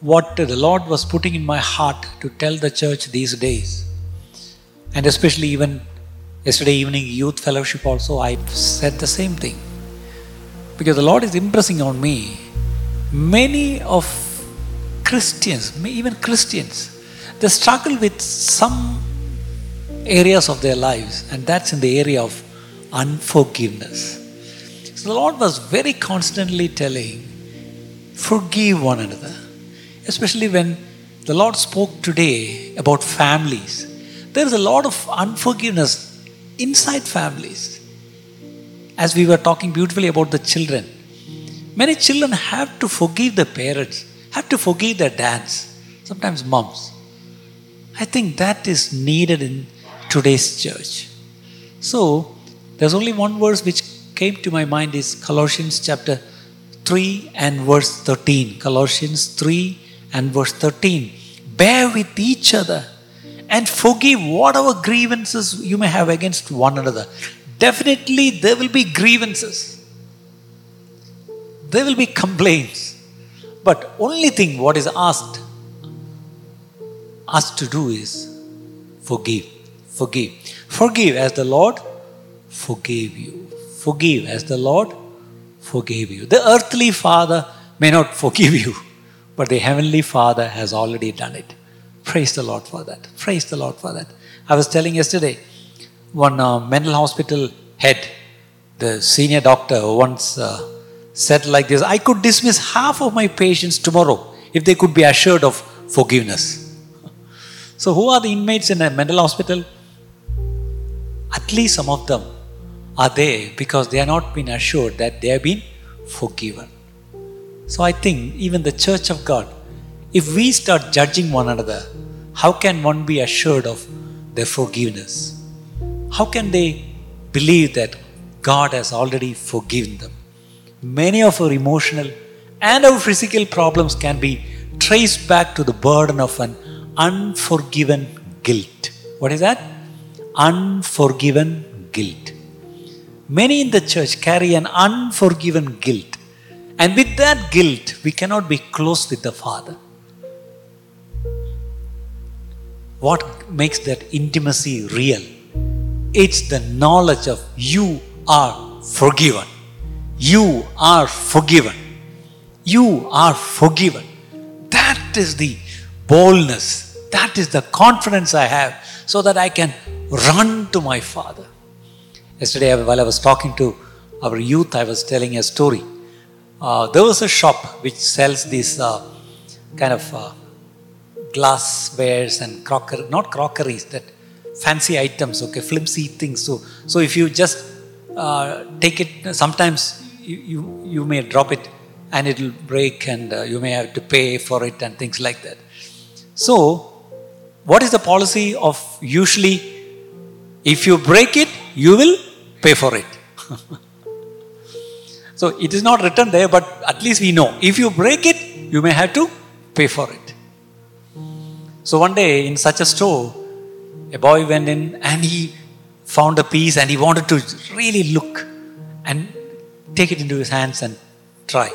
what the Lord was putting in my heart to tell the church these days. And especially even yesterday evening, youth fellowship also, I said the same thing. Because the Lord is impressing on me many of Christians, even Christians, they struggle with some areas of their lives, and that's in the area of unforgiveness. So the Lord was very constantly telling, forgive one another. Especially when the Lord spoke today about families. There is a lot of unforgiveness inside families. As we were talking beautifully about the children, many children have to forgive their parents, have to forgive their dads, sometimes moms. I think that is needed in today's church. So, there's only one verse which came to my mind is Colossians chapter 3 and verse 13. Colossians 3 and verse 13. Bear with each other and forgive whatever grievances you may have against one another. Definitely, there will be grievances, there will be complaints. But only thing what is asked us to do is forgive. Forgive. Forgive as the Lord forgave you. Forgive as the Lord forgave you. The earthly father may not forgive you, but the heavenly father has already done it. Praise the Lord for that. Praise the Lord for that. I was telling yesterday, one uh, mental hospital head, the senior doctor, once uh, said like this I could dismiss half of my patients tomorrow if they could be assured of forgiveness. So, who are the inmates in a mental hospital? At least some of them are there because they are not been assured that they have been forgiven. So, I think even the church of God, if we start judging one another, how can one be assured of their forgiveness? How can they believe that God has already forgiven them? Many of our emotional and our physical problems can be traced back to the burden of an unforgiven guilt. What is that? Unforgiven guilt. Many in the church carry an unforgiven guilt. And with that guilt, we cannot be close with the Father. What makes that intimacy real? It's the knowledge of you are forgiven. You are forgiven. You are forgiven. That is the boldness. That is the confidence I have so that I can run to my Father. Yesterday, while I was talking to our youth, I was telling a story. Uh, there was a shop which sells these uh, kind of uh, glasswares and crockery, not crockeries, that fancy items, okay, flimsy things. So, so if you just uh, take it, sometimes you, you, you, may drop it and it will break and uh, you may have to pay for it and things like that. So, what is the policy of usually if you break it, you will pay for it. so it is not written there, but at least we know. If you break it, you may have to pay for it. So one day in such a store, a boy went in and he found a piece and he wanted to really look and take it into his hands and try.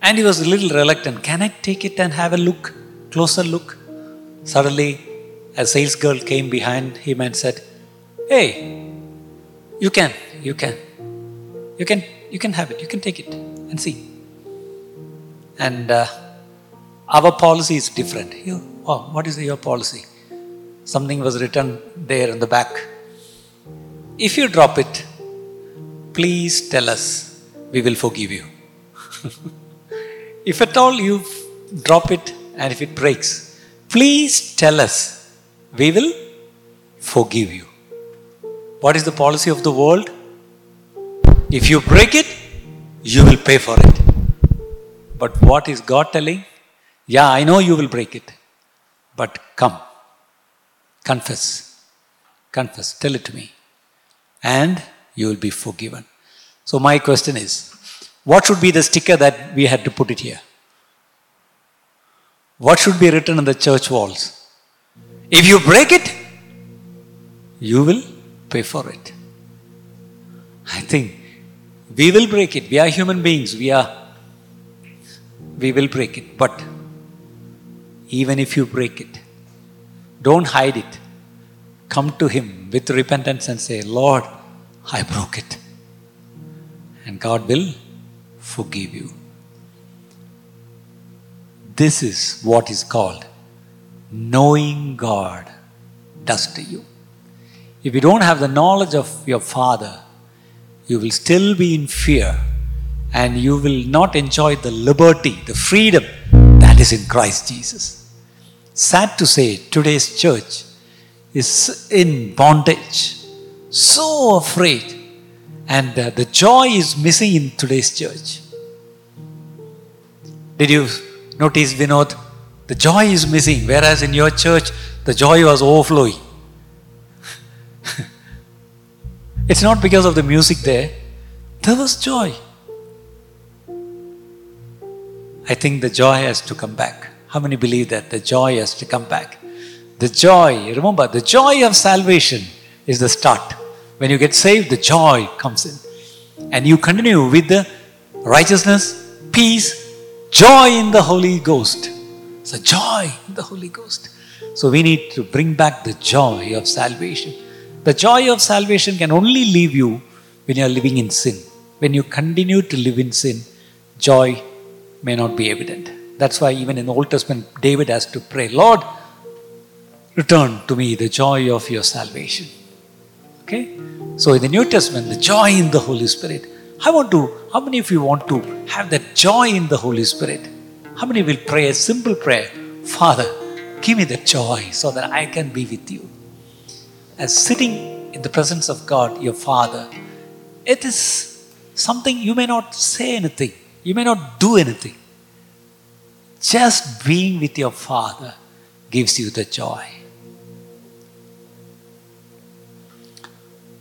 And he was a little reluctant. Can I take it and have a look, closer look? Suddenly, a sales girl came behind him and said, Hey, you can, you can. You can, you can have it. You can take it and see. And uh, our policy is different. You, oh, what is your policy? Something was written there in the back. If you drop it, please tell us. We will forgive you. if at all you drop it and if it breaks, please tell us. We will forgive you. What is the policy of the world? If you break it, you will pay for it. But what is God telling? Yeah, I know you will break it. But come, confess, confess, tell it to me, and you will be forgiven. So, my question is what should be the sticker that we had to put it here? What should be written on the church walls? If you break it, you will pay for it. I think we will break it. We are human beings. We are we will break it. But even if you break it. Don't hide it. Come to Him with repentance and say, Lord, I broke it. And God will forgive you. This is what is called knowing God does to you. If you don't have the knowledge of your Father, you will still be in fear and you will not enjoy the liberty, the freedom that is in Christ Jesus. Sad to say, today's church is in bondage, so afraid, and uh, the joy is missing in today's church. Did you notice, Vinod? The joy is missing, whereas in your church, the joy was overflowing. It's not because of the music there, there was joy. I think the joy has to come back. How many believe that? The joy has to come back. The joy, remember, the joy of salvation is the start. When you get saved, the joy comes in. And you continue with the righteousness, peace, joy in the Holy Ghost. A joy in the Holy Ghost. So we need to bring back the joy of salvation. The joy of salvation can only leave you when you are living in sin. When you continue to live in sin, joy may not be evident. That's why even in the Old Testament, David has to pray, Lord, return to me the joy of your salvation. Okay? So in the New Testament, the joy in the Holy Spirit. I want to, how many of you want to have that joy in the Holy Spirit? How many will pray a simple prayer? Father, give me the joy so that I can be with you. As sitting in the presence of God, your Father, it is something you may not say anything, you may not do anything. Just being with your Father gives you the joy.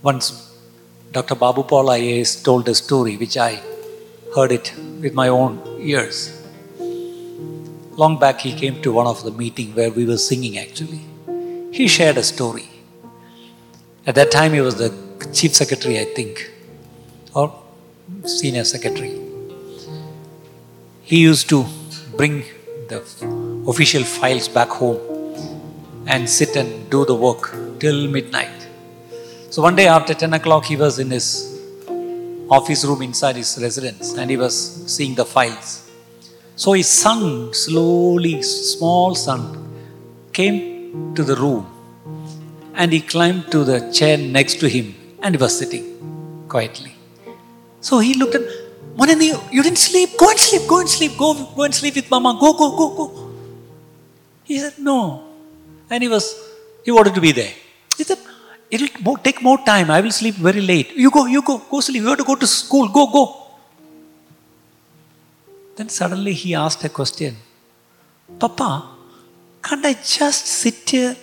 Once Dr. Babu Paul IAS told a story which I heard it with my own ears. Long back, he came to one of the meeting where we were singing actually. He shared a story. At that time, he was the chief secretary, I think, or senior secretary. He used to bring the official files back home and sit and do the work till midnight. So one day after 10 o'clock, he was in his office room inside his residence and he was seeing the files. So his son, slowly, small son, came to the room and he climbed to the chair next to him and he was sitting quietly. So he looked at, Manani, you didn't sleep? Go and sleep, go and sleep, go, go and sleep with mama, go, go, go, go. He said, No. And he was, he wanted to be there. He said, It'll take more time. I will sleep very late. You go, you go, go sleep. You have to go to school. Go, go. Then suddenly he asked a question Papa, can't I just sit here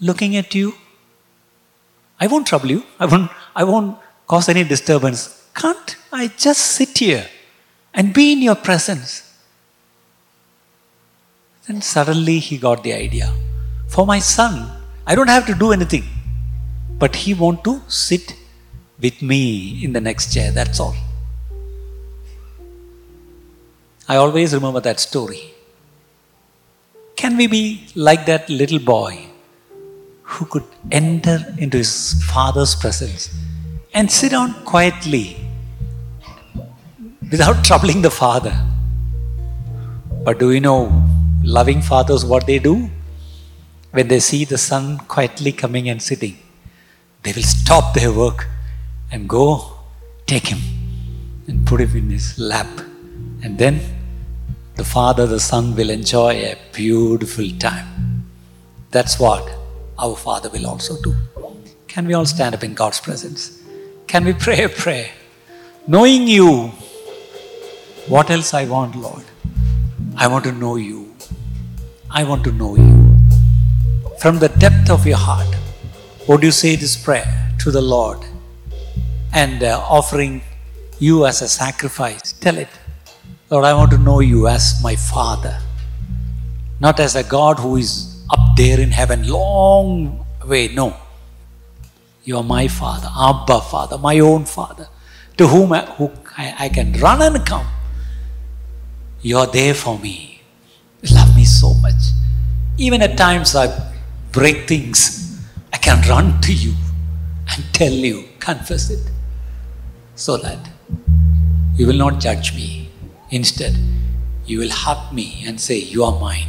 looking at you? I won't trouble you. I won't, I won't cause any disturbance. Can't I just sit here and be in your presence? Then suddenly he got the idea. For my son, I don't have to do anything but he want to sit with me in the next chair that's all i always remember that story can we be like that little boy who could enter into his father's presence and sit down quietly without troubling the father but do you know loving fathers what they do when they see the son quietly coming and sitting they will stop their work and go take him and put him in his lap. And then the Father, the Son will enjoy a beautiful time. That's what our Father will also do. Can we all stand up in God's presence? Can we pray a prayer? Knowing you, what else I want, Lord? I want to know you. I want to know you. From the depth of your heart, would you say this prayer to the Lord and uh, offering you as a sacrifice? Tell it, Lord, I want to know you as my Father, not as a God who is up there in heaven, long way. No. You are my Father, Abba Father, my own Father, to whom I, who I, I can run and come. You are there for me. You love me so much. Even at times I break things, I can run to you and tell you, confess it, so that you will not judge me. Instead, you will hug me and say, You are mine.